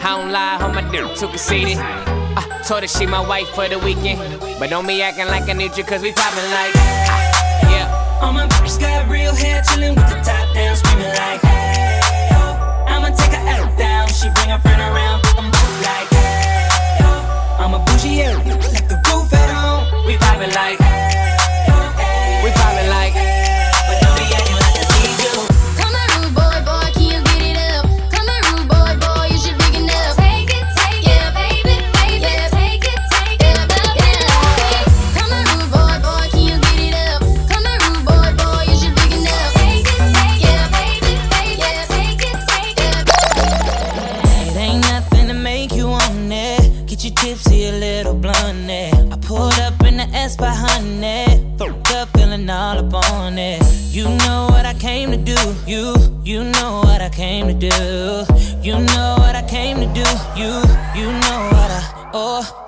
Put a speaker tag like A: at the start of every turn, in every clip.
A: I don't lie, on my dick too conceited. I told her she my wife for the weekend. But don't be acting like I need you, cause we poppin' like. ah, yeah.
B: All my bitches got real hair, chillin' with the top down, screaming like, hey, oh. I'ma take her out down, she bring her friend around, I'm like, hey, oh. I'm a bougie, yeah, like the roof at home. We poppin' like, hey, you tipsy, a little blunt. I pulled up in the S by honey. Fucked up, feeling all up on it. You know what I came to do. You, you know what I came to do. You know what I came to do. You, you know what I, oh.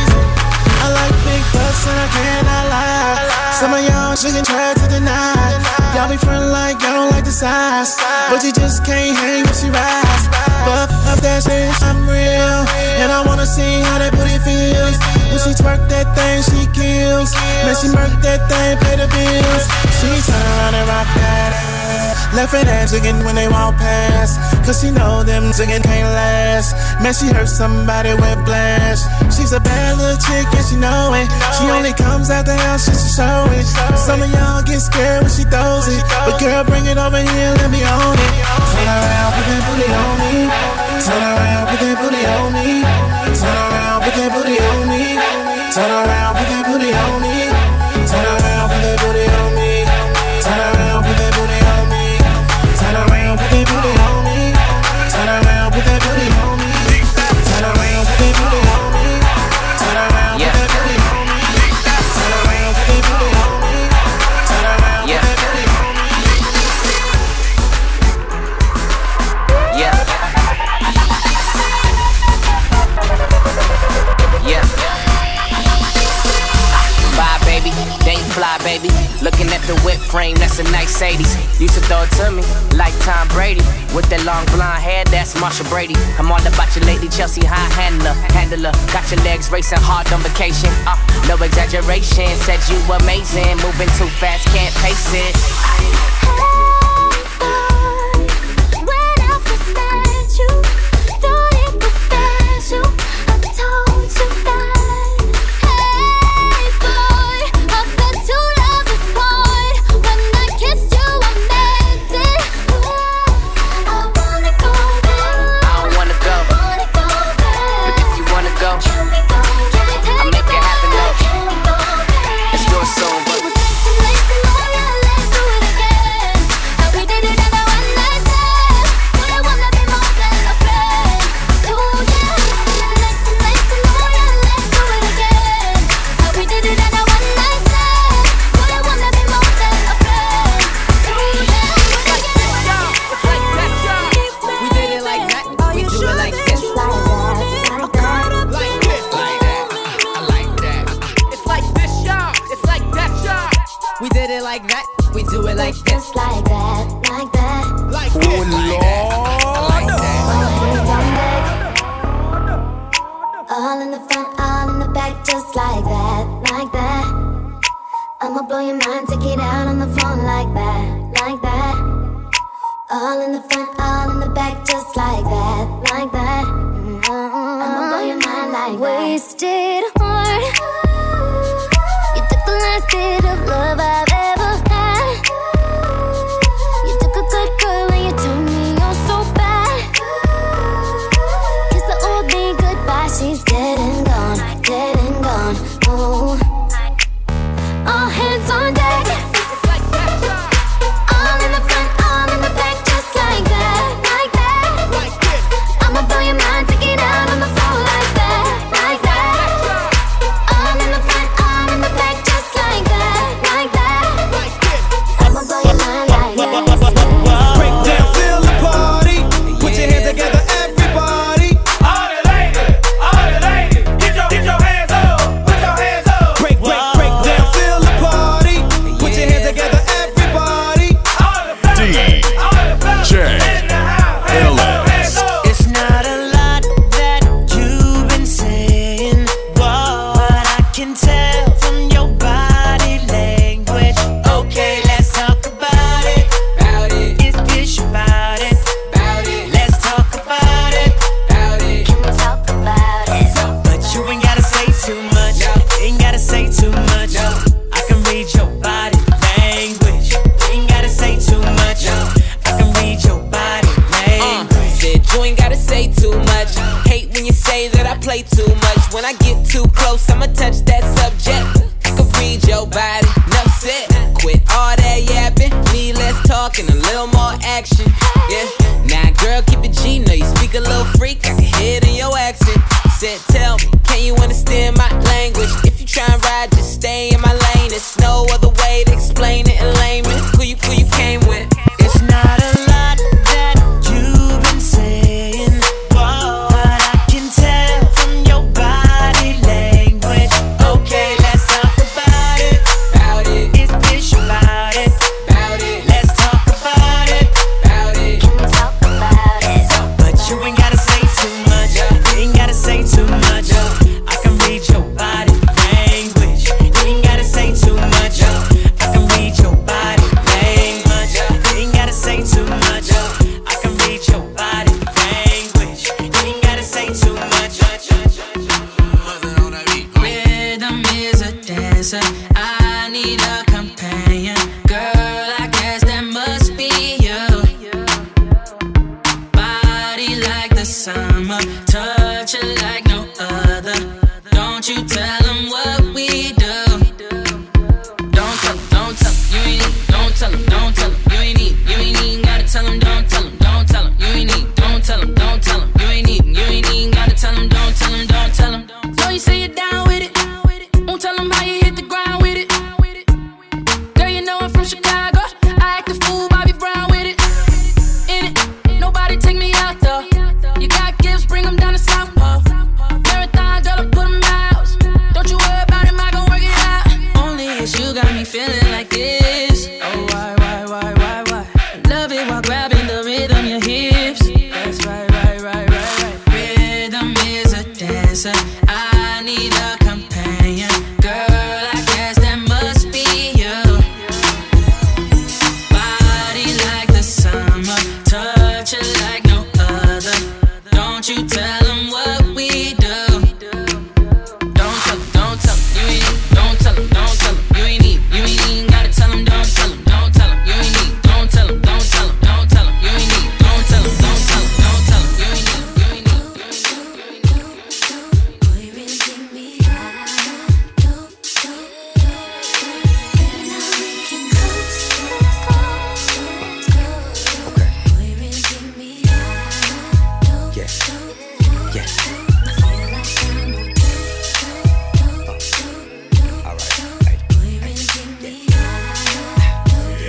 B: and I
C: cannot lie. Some of y'all chicken try to deny. Y'all be front like y'all don't like the size. But you just can't hang when she rides. But up that shit, I'm real. And I wanna see how that booty feels. When she twerk that thing, she kills. Man, she murk that thing, pay the bills. She turn around and rock that ass. Left and again when they walk past. Cause she know them chicken can't last. Man, she hurt somebody with blast. She's a bad little chick and she know it. She only comes out the house just to show it. Some of y'all get scared when she throws it. But girl, bring it over here, let me own it. Turn around, put that booty on me. Turn around, put that booty on me. Turn around, put that booty on me. Turn around, put that booty on me.
A: The whip frame, that's a nice 80s. Used to throw it to me like Tom Brady. With that long blonde hair, that's Marcia Brady. I'm all about your lady, Chelsea high handler. Handler, got your legs racing hard on vacation. Uh, no exaggeration, said you amazing. Moving too fast, can't pace it.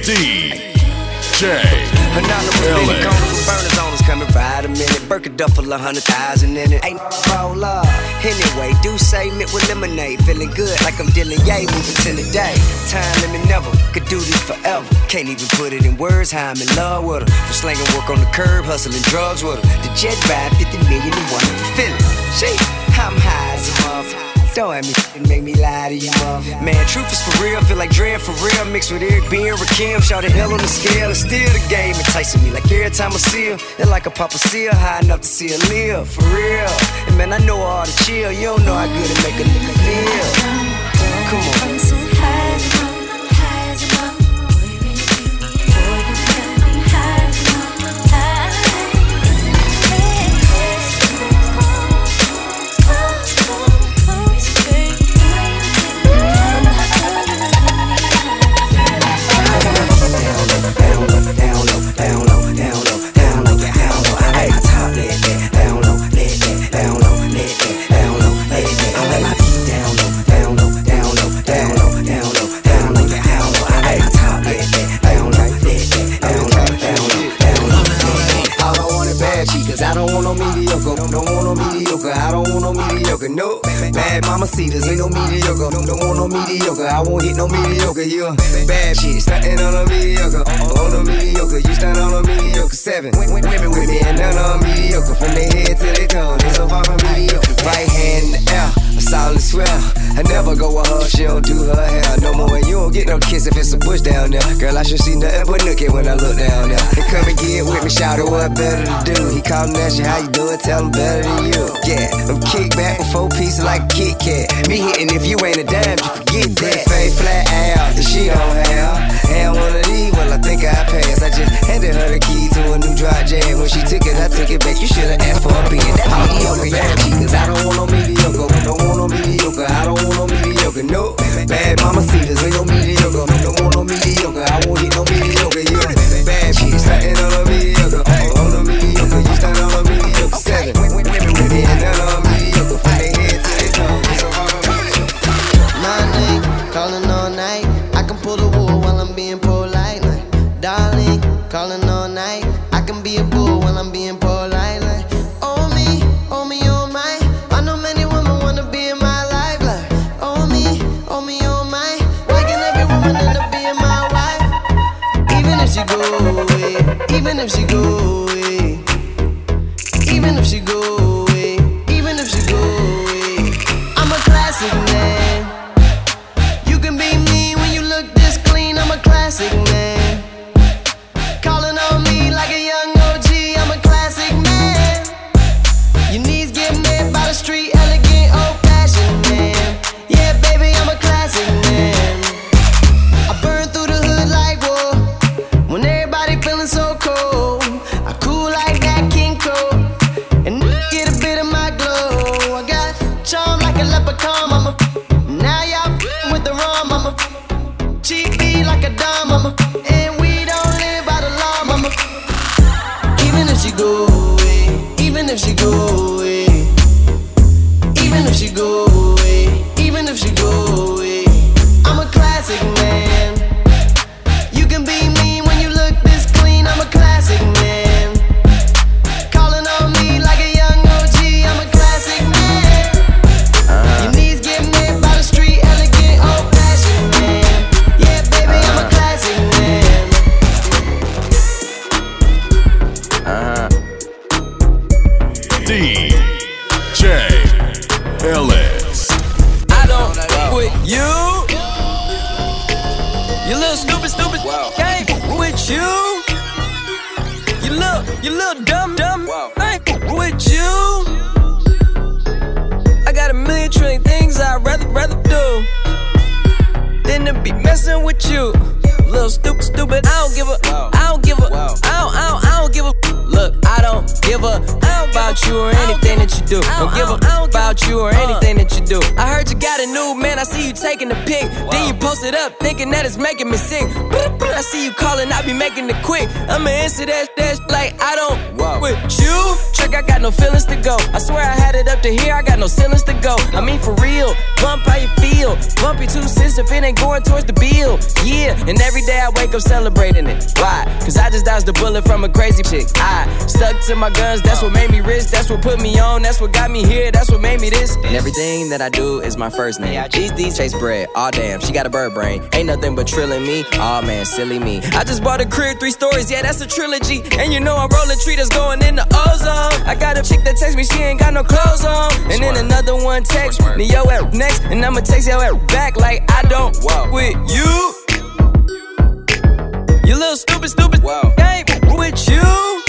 D: DJ
E: Anonymous baby
D: LX.
E: with burners on us coming ride a minute. Burke a duffel, a hundred thousand in it. Ain't roll up. Anyway, do say mint with lemonade. Feeling good like I'm dealing yay, moving to the day. Time limit never, could do this forever. Can't even put it in words how I'm in love with her. From slanging work on the curb, hustling drugs with her. The jet ride, 50 million and one feeling. Shit, I'm high as a motherfucker. Don't have me f***ing make me lie to you, mom. Man, truth is for real, feel like Dre for real. Mixed with Eric B and Rakim, shout the hell on the scale. It's still the game enticing me. Like every time I see her, it's like a papa seal, high enough to see her live, for real. And man, I know all the chill, you don't know how good it make a nigga feel. Come on. No, bad mama cedars, ain't no mediocre. Don't want no mediocre, I won't hit no mediocre. You a bad chick, stunting on a mediocre. On a mediocre, you stand on a mediocre. Seven women with me and none on mediocre. From their head to their toe, they so far from mediocre. Right hand in the air, solid swell. I never go with her, she don't do her hair no more. And you don't get no kiss if it's a bush down there. Girl, I should see nothing but nookie when I look down there. They come and get with me, shout it, what better to do? He callin' at you, how you doing? Tell him better than you. Yeah, I'm kick back with four pieces like Kit Kat. Me hitting if you ain't a dime, you forget that. Fade flat out that she don't have. Had one of these, well, I think I passed. I just handed her the key to a new dry jam. When she took it, I took it back. You should've asked for a being that mediocre. Bad chicas, I don't want no mediocre. Don't want no mediocre. I don't want no mediocre. No, bad mama cedars, ain't no mediocre. Don't want no mediocre. I won't hit no mediocre. You a bad starting
F: making it quick. I'ma answer that, that's like I don't Whoa. with you. Trick, I got no feelings to go. I swear I had it up to here, I got no feelings to go. I mean, for real, bump how you feel, bump you too if it ain't going towards the bill. Yeah, and every day I wake up celebrating it. Why? Cause I just dodged a bullet from a crazy chick. I stuck to my guns, that's what made me rich, that's what put me on, that's what got me here, that's what made me this. And everything that I do is my first name. These D's chase bread, aw oh, damn, she got a bird brain. Ain't nothing but trilling me, aw oh, man, silly me. I just bought a crib, three stories, yeah, that's a trilogy. And you know I'm rolling tree that's going in the ozone. I got a chick that takes me, she ain't got no clothes on. And then another one texts me, yo, at next, and I'ma text yo, at back like I do don't wow. with you. You little stupid, stupid.
G: Wow. Ain't with
H: you.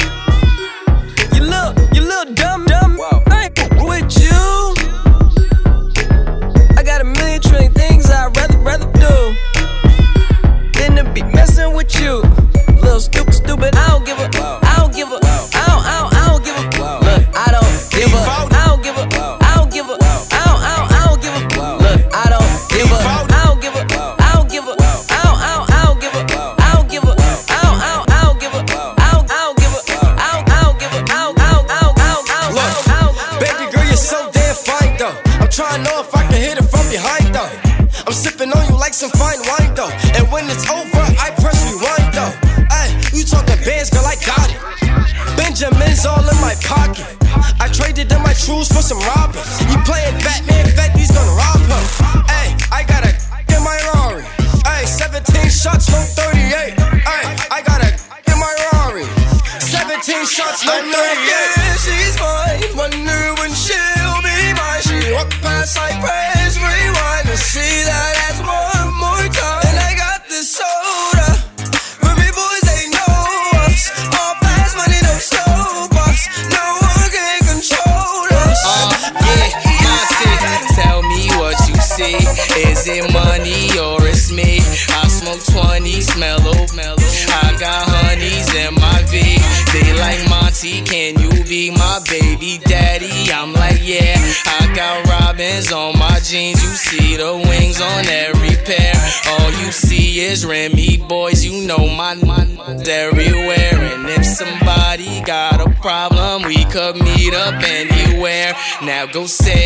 H: go set.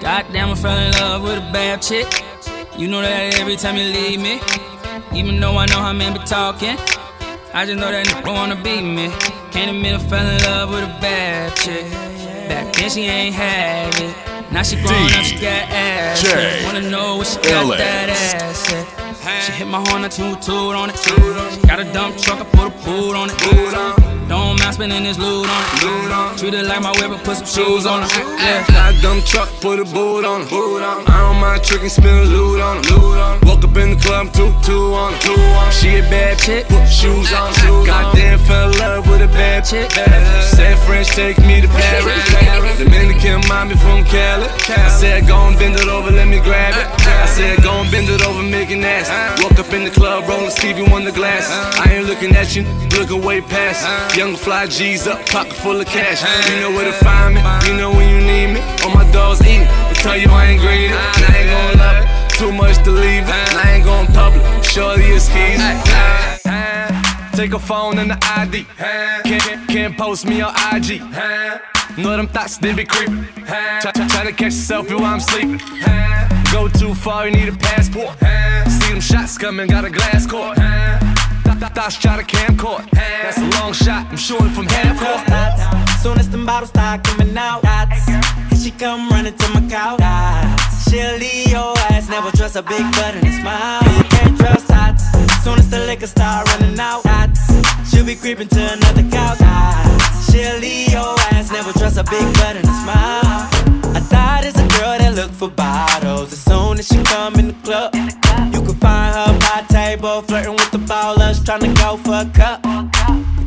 H: Goddamn, I fell in love with a bad chick. You know that every time you leave me. Even though I know how men be talking,
I: I just know that nigga wanna beat me. Can't admit I fell in love with a bad chick. Back then she ain't have it. Now she grown up, she got ass.
D: DJ
I: Wanna know what she got that ass at. She hit my horn, I toot toot on it. Got a dump truck, I put a boot on it. Don't mind spending this loot on it. Treat it like my whip, but put some shoes on it. Yeah.
J: Got a dumb truck, put a boot on it. I don't mind tricking, spin a loot on it. Woke up in the club, two, two on it. She a bad chick, put shoes on it. Goddamn, fell in love with a bad chick. Said French, take me to Paris. Dominican mommy from Cali. I said, go and bend it over, let me grab it. Uh, uh. I said, go and bend it over, make it nasty. Uh. Woke up in the club, rolling Stevie Wonder glass. I ain't looking at you, looking way past. Young fly G's up, pocket full of cash. You know where to find me, you know when you need me. All my dogs eat, they tell you I ain't greedy. And I ain't gon' love it, too much to leave it. And I ain't gon' public, shorty is skis. Take a phone and the ID. Can't, can't post me on IG. Know them thoughts, they be creeping. Try, try, try to catch a selfie while I'm sleeping. Go too far, you need a passport. See them shots coming, got a glass court. Th- th- Thoughts try to camcord. That's a long shot, I'm shooting from half court.
K: Soon as them bottles start coming out. She come running to my couch. She'll leave your ass, never trust a big butt and a smile. You can't trust dots. Soon as the liquor start running out. She'll be creeping to another couch. She'll leave your ass, never trust a big butt and a smile. I thought it's a girl that look for bottles. As soon as she come in the club, you can find her by table, flirting with the ballers, trying to go for a cup.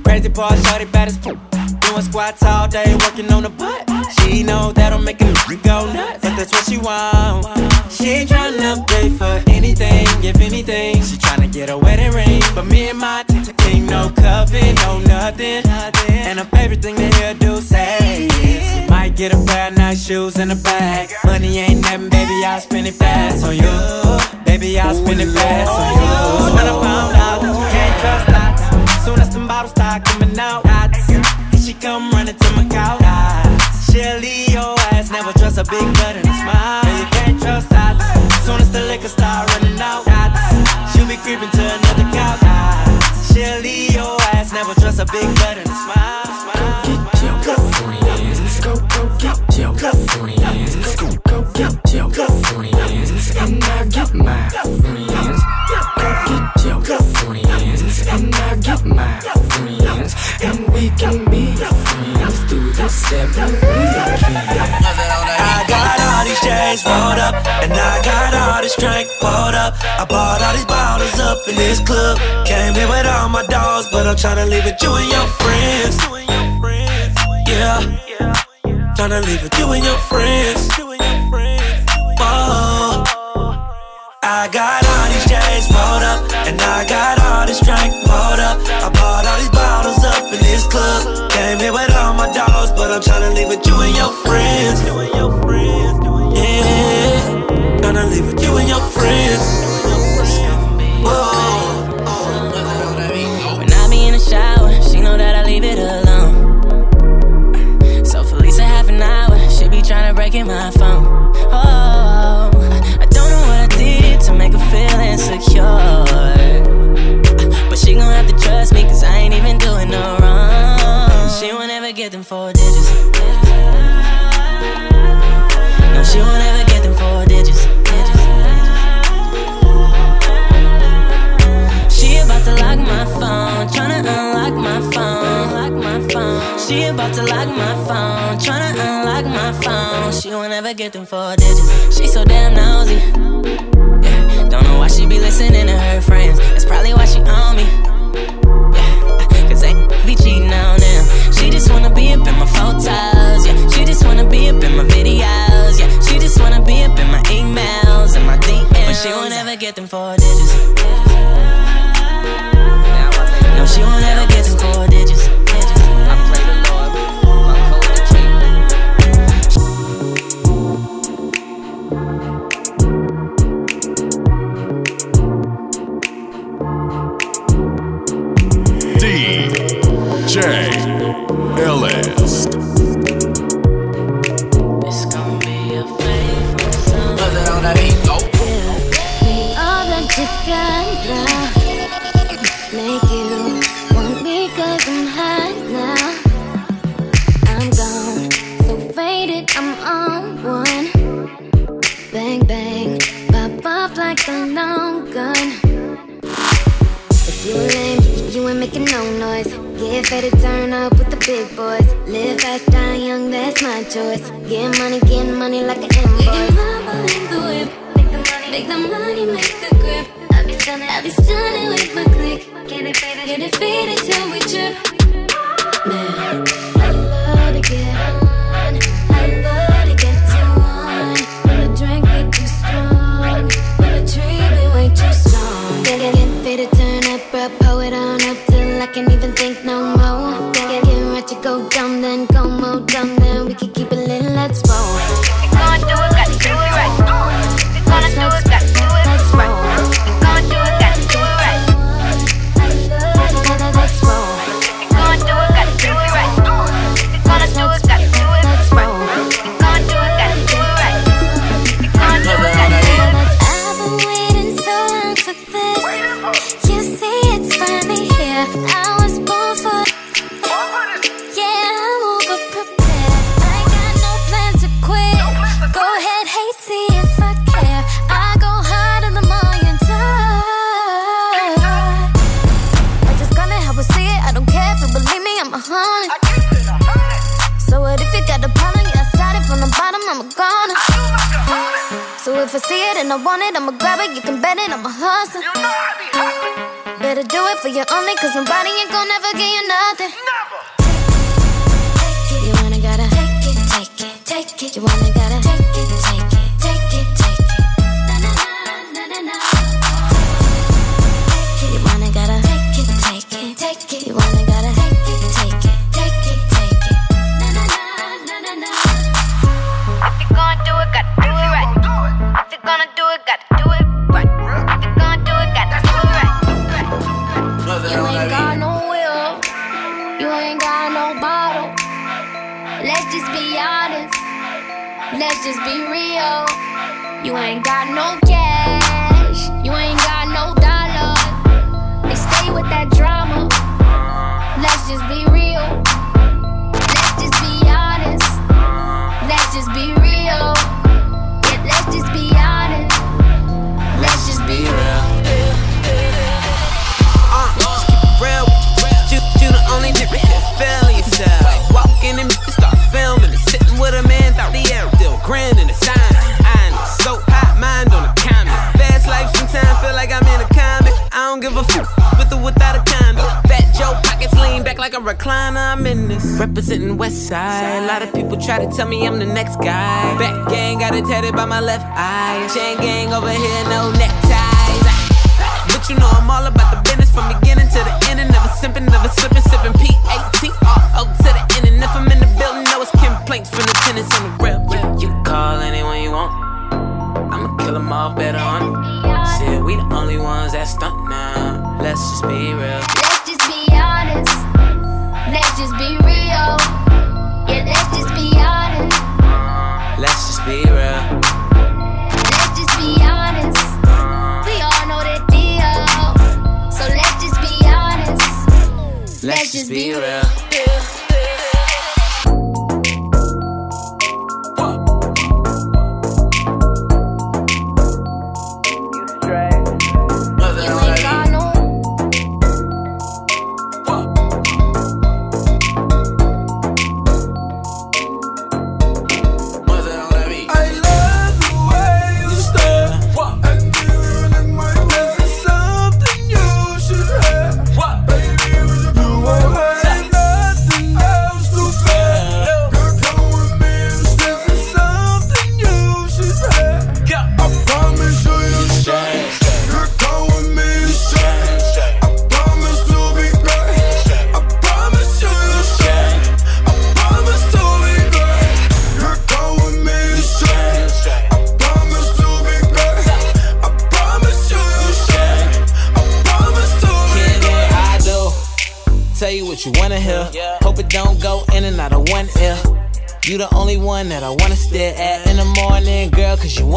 K: Crazy part, shorty bad as fuck. Doing squats all day, working on the butt. She know that'll make a go nuts, but that's what she want. She ain't tryna pay for anything, if anything. She tryna get a wedding ring, but me and my t- t- team, no coven, no nothing. And her favorite thing to hear do say is, might get a pair of nice shoes in a bag. Money ain't nothing, baby, I'll spend it fast on you. Baby, I'll spend it fast on you. When I found out can't trust that. Soon as them bottles start coming out, she come running to my couch. She'll leave your ass, never trust a big butt and a smile. Yeah, you can't trust that. Soon as the liquor start running out, she'll be creeping to another couch. She'll leave your ass, never trust a big butt and a smile. smile.
L: your friends. Go, go get your friends. Go, go get your friends. And I get my friends. Go get your friends. And I get my friends. And we can
K: I got all these chains rolled up, and I got all this drink poured up. I bought all these bottles up in this club. Came here with all my dogs, but I'm tryna leave with you and your friends. Yeah, tryna leave with you and your friends. Whoa. I got all these chains rolled up, and I got all this drink poured up. I club. Came here with all my dogs, but I'm tryna leave with you and your friends. Yeah, tryna leave with you and your friends. Whoa.
B: When I be in the shower, she know that I leave it alone. So half an hour, she be tryna break in my phone. Oh, get them four digits. She so damn nosy.
M: Tell me I'm the next guy. Back gang got it tatted by my left eye. Chain gang over here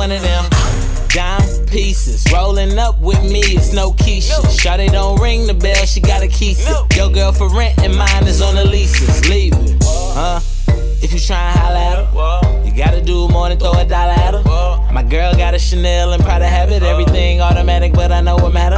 M: one of them dime pieces. Rolling up with me, it's no Keisha. Shawty don't ring the bell, she got a key. Your girl for rent and mine is on the leases. Leave it, huh? If you try and holla at her, you gotta do more than throw a dollar at her. My girl got a Chanel and probably have it. Everything automatic, but I know what matter.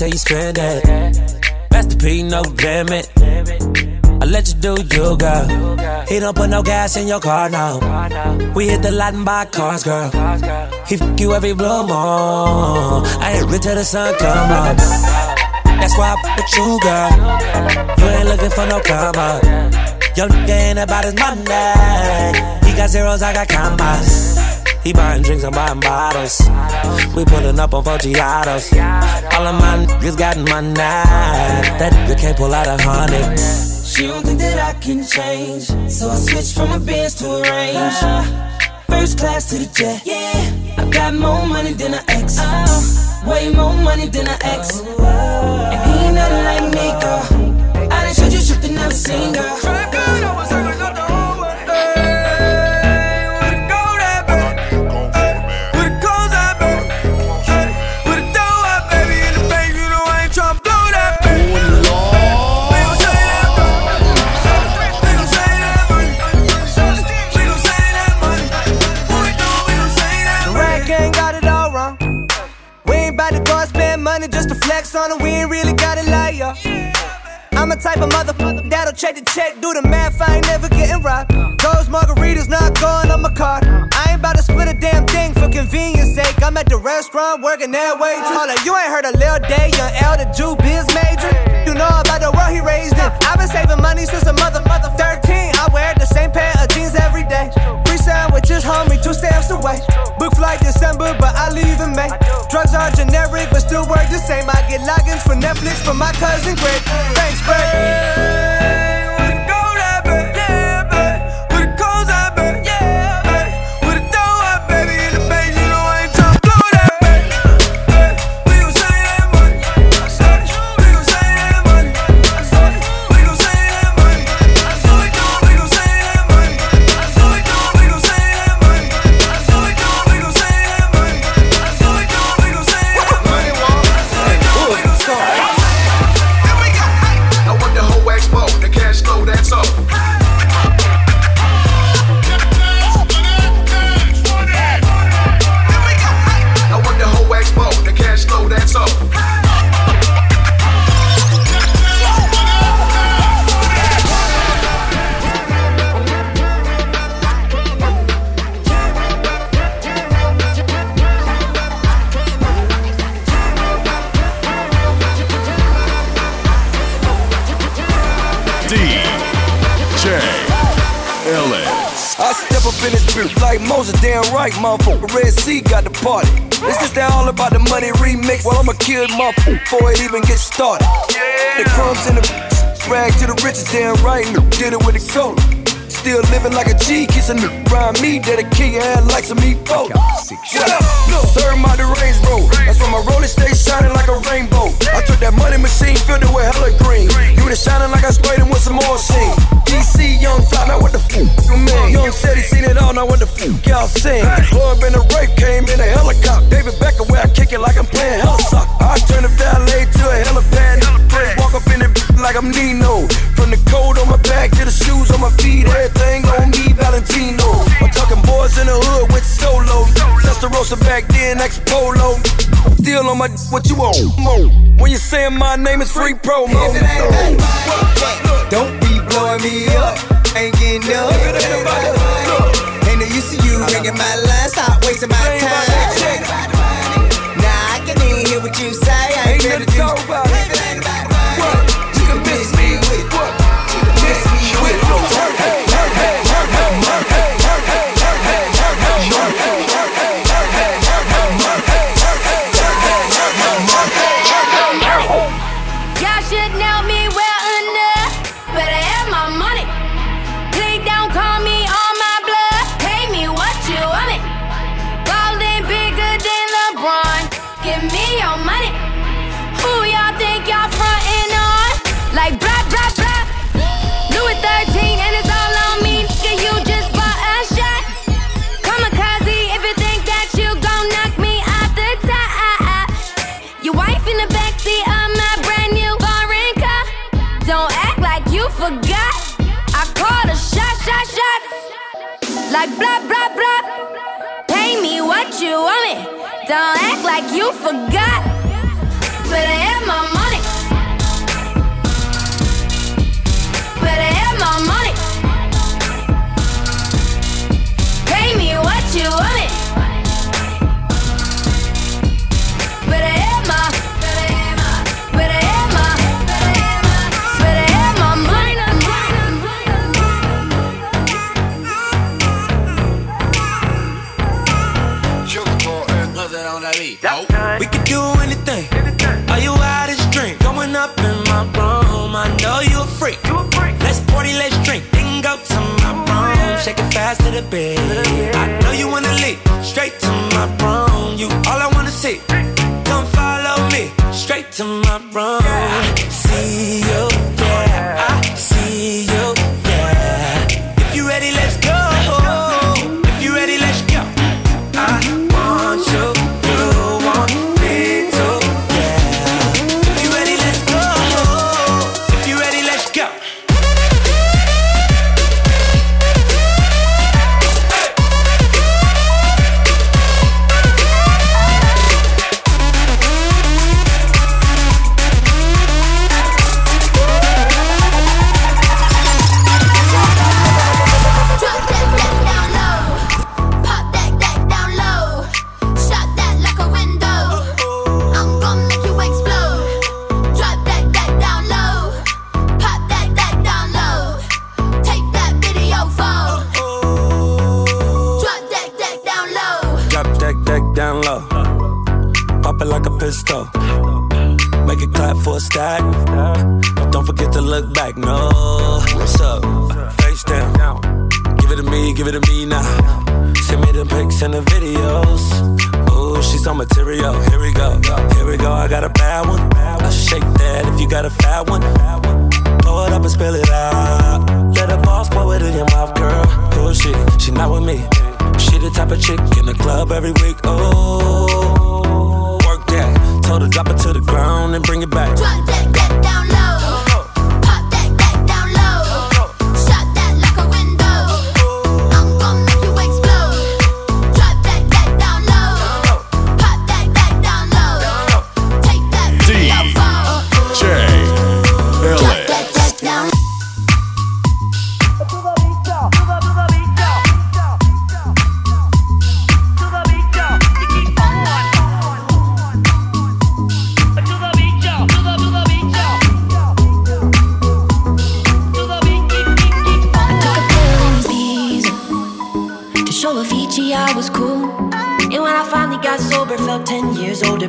K: Tell you it. Master P, no limit. I let you do you, girl. He don't put no gas in your car, now. We hit the lot and buy cars, girl. He fuck you every blue moon. I hit rich till the sun come up. That's why I fuck with you, girl. You ain't looking for no up. Young nigga ain't about his money. He got zeros, I got commas. He buying drinks, I'm buying bottles. We pulling up on four Giados. All of my niggas got my money. That nigga can't pull out a hundred.
B: She don't think that I can change. So I switched from a Benz to a Range. First class to the jet. Yeah. I got more money than an ex. Way more money than an ex. And he ain't nothing like me, girl. I done showed you that never seen, girl.
N: On it. We ain't really got it like ya. I'm a type of motherfucker that'll check the check, do the math. I ain't never getting robbed. Those margaritas not going on my card. I ain't about to split a damn thing for convenience sake. I'm at the restaurant working that way. Up, you ain't heard a Lil Day, young the Jew biz major. You know about the world he raised in. I've been saving money since a mother, mother 13. I wear the same pair of jeans every day. Free sandwiches, homie, two stamps away. Flight December, but I leave in May. Drugs are generic, but still work the same. I get logins for Netflix from my cousin Greg. Thanks, Greg.
H: G, My what you want? When you saying my name is free promo.
O: Don't be blowing me up, ain't getting up.
P: Like blah blah blah. Pay me what you want me. Don't act like you forgot. Better have my money. Better have my money. Pay me what you want me. My
K: room. I know you a freak. Let's party, let's drink. Then go to my oh, room. Shake it fast to the bed. I know you wanna leave. Straight to my room. You all I wanna see. Come follow me. Straight to my room.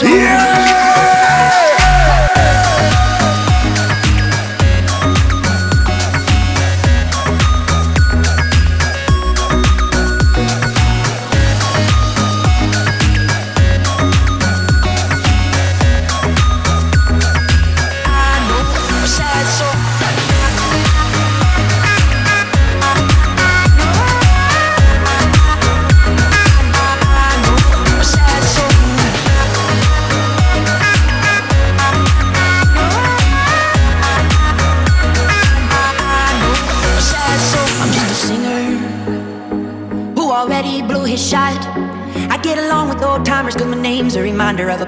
Q: sad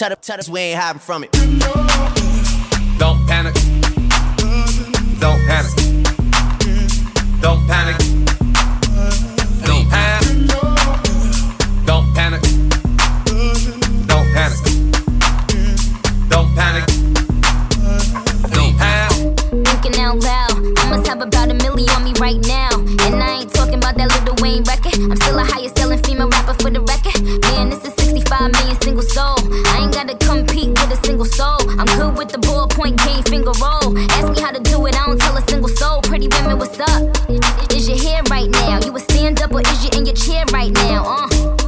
O: Tell the, tell us we ain't hiding from it.
R: Up? Is your hair right now? You a stand up or is you in your chair right now? Uh.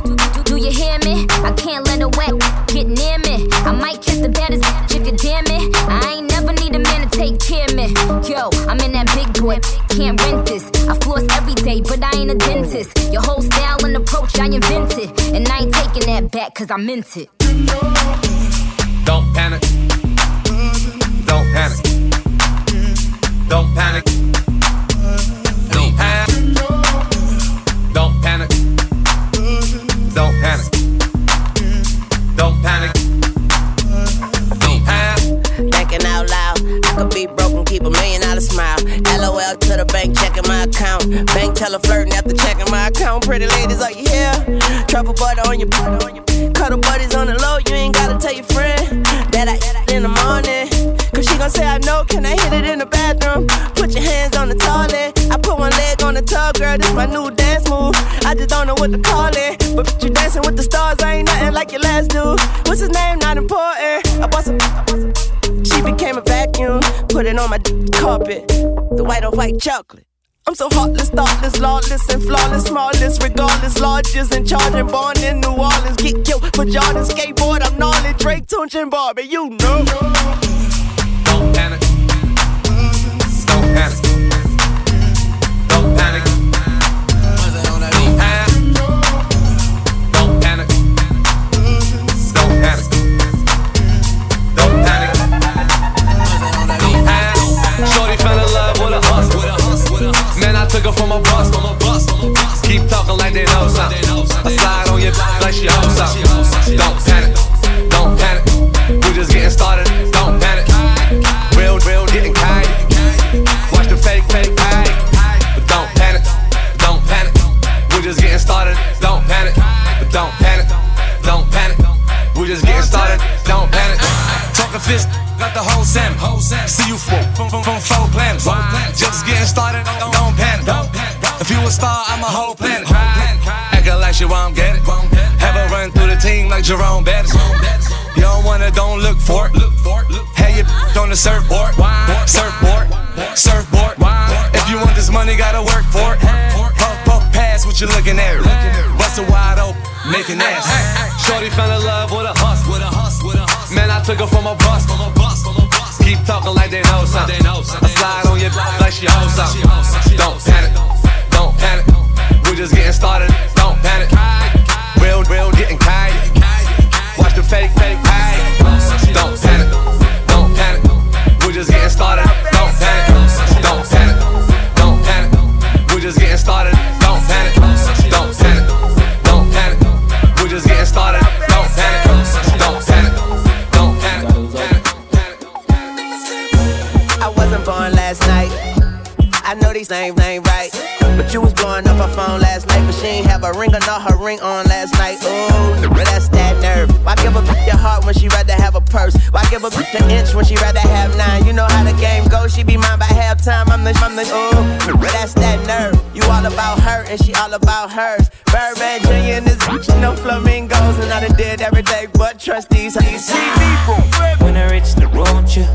R: Do you hear me? I can't let a wet get near me. I might kiss the baddest if you dare me. I ain't never need a man to take care of me. Yo, I'm in that big boy, can't rent this. I floss every day, but I ain't a dentist. Your whole style and approach I invented. And I ain't taking that back, cause I meant it.
J: Don't panic. Don't panic. Don't panic.
O: Pretty ladies, are you here? Truffle butter on your butter on your Cuddle buddies on the low, you ain't gotta tell your friend that I eat in the morning. Cause she gon' say I know, can I hit it in the bathroom? Put your hands on the toilet. I put one leg on the tub, girl, this my new dance move. I just don't know what to call it. But bitch, you dancing with the stars, I ain't nothing like your last dude. What's his name? Not important. I bought some. She became a vacuum, put it on my carpet. The white on white chocolate. I'm so heartless, thoughtless, lawless, and flawless, smallest, regardless, largest, and charging, born in New Orleans. Get killed for Jordan, skateboard, I'm gnarly, Drake, Tunechi, and Barbie, you know.
J: Like Jerome Bettis. You don't wanna, don't look for it. Have your on the surfboard. Surfboard. Surfboard. If you want this money, gotta work for it. Puff, puff, pass what you looking at. Bust it wide open, making ass. Shorty fell in love with a hustle. Man, I took her from a bus. Keep talking like they know something. I slide on your like she owes something. Don't panic. Don't panic. We just getting started. Don't panic. Real, real, getting kind. The fake, fake, hide. Don't panic. Don't panic. We're just getting started. Don't panic. Don't panic. Don't panic. We're just getting started. Don't panic. Don't panic. Don't panic. We're just getting started. Don't panic. Don't panic. Don't panic.
O: I wasn't born last night. I know these names ain't right. But you was blowing up her phone last night, but she ain't have a ring or not her ring on last night. Ooh, that's that nerve. Why give a bitch your heart when she rather have a purse? Why give a bitch an inch when she rather have nine? You know how the game goes, she be mine by halftime. I'm the, I'm the, ooh, that's that nerve. You all about her and she all about hers. Birdman Jr. and this bitch, no flamingos, and I done did everything but trust these. You see me,
B: When I reach the want you,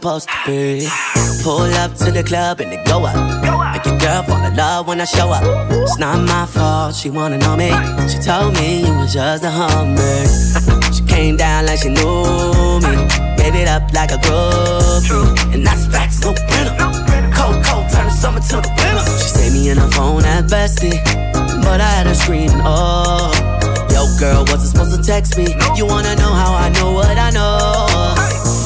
S: supposed to be. Pull up to the club and they go up. Make your girl fall in love when I show up. It's not my fault, she wanna know me. She told me you was just a hummer. she came down like she knew me. Gave it up like a groupie. And that's facts, no printer. Cold, cold, turn the summer to the winter. She saved me in her phone at bestie. But I had her screaming, oh. Yo, girl, wasn't supposed to text me. You wanna know how I know what I know?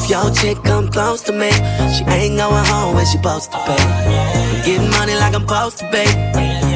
S: If your chick come close to me, she ain't going home when she supposed to pay. I'm getting money like I'm supposed to pay.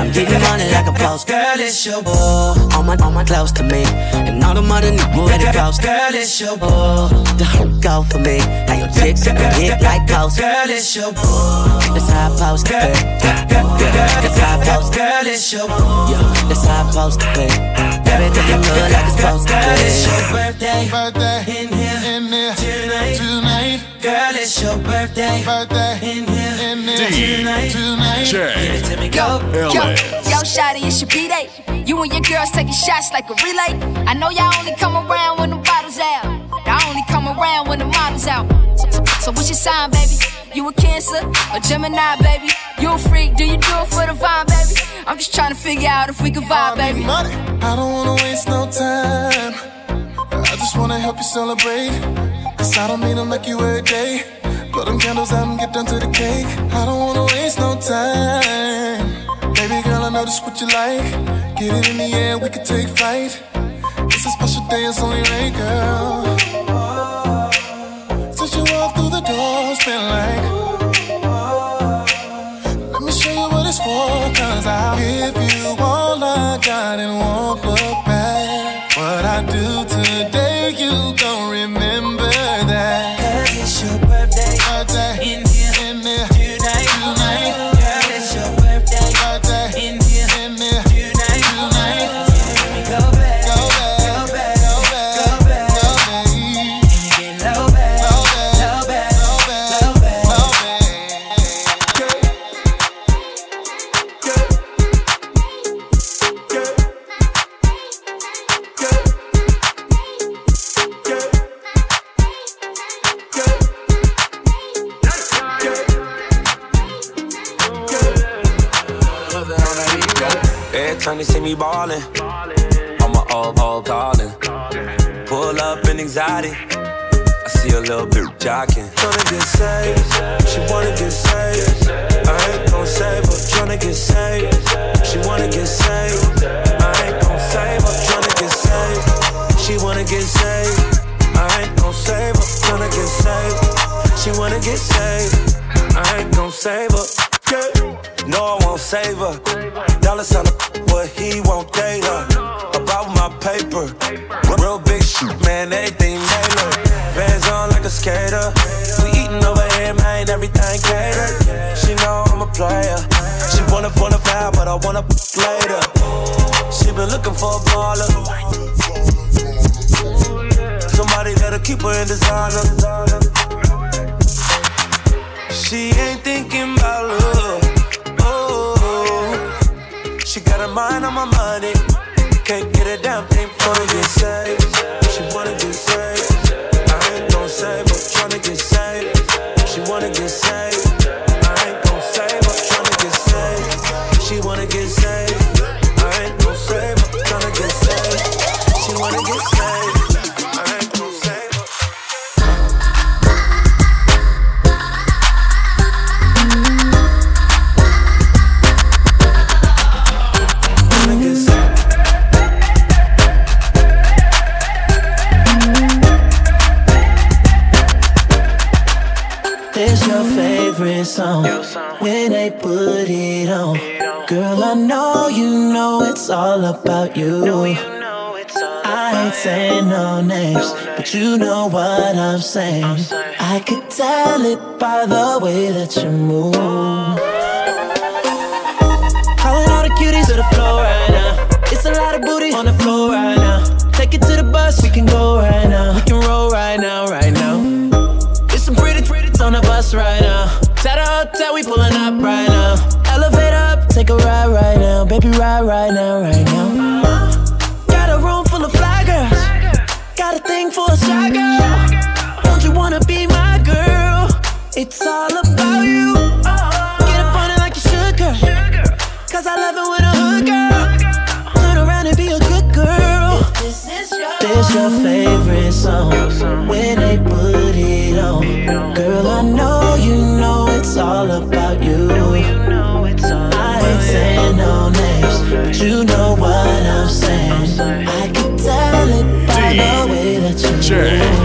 S: I'm getting money like I'm supposed to.
B: Girl, it's your boy.
S: All my, all my close to me, and all the money niggas ready close.
B: Girl, it's your boy.
S: The hoe go for me. How your chicks in the hit like ghosts.
B: Girl, it's your boy.
S: That's how I supposed to pay. That's how I to
B: Girl, it's your boy.
S: That's how I supposed to pay. Everything look like it's supposed to
B: Girl, it's your birthday.
K: Birthday.
B: In here.
K: In here.
B: Tonight.
K: Tonight.
B: Girl, it's your birthday.
K: Birthday.
B: In here.
K: In here.
B: Tonight.
K: Tonight.
B: Give it to me,
P: Yo,
B: go.
P: yo, yo, shawty, it's your B-Day. You and your girls taking shots like a relay. I know y'all only come around when the bottles out. Y'all only come around when the model's out. So, what's your sign, baby? You a Cancer a Gemini, baby? You a freak? Do you do it for the vibe, baby? I'm just trying to figure out if we can vibe, baby.
K: Money. I don't wanna waste no time. I just wanna help you celebrate. Cause I don't mean to make you every day. Blow them candles out and get down to the cake. I don't wanna waste no time. Baby girl, I know this what you like. Get it in the air, we can take flight. It's a special day, it's only right, girl. It's been like. Let me show you what it's for, cause I'll give you all I got and won't look back. What I you
T: wanna get
K: slain.
B: There's your favorite song When they put it on Girl, I know you know it's all about you. Saying no names, but you know what I'm saying. I could tell it by the way that you move. Calling all the cuties to the floor right now. It's a lot of booty on the floor right now. Take it to the bus, we can go right now. We can roll right now, right now. It's some pretty, pretty on the bus right now. To the hotel, we pulling up right now. Elevator up, take a ride right now. Baby, ride right now, right now. Got a thing for a shy girl. Don't you wanna be my girl? It's all about you. Get up on it like you should, girl. Cause I love it when a hood girl. Turn around and be a good girl. This is your, favorite song. When they that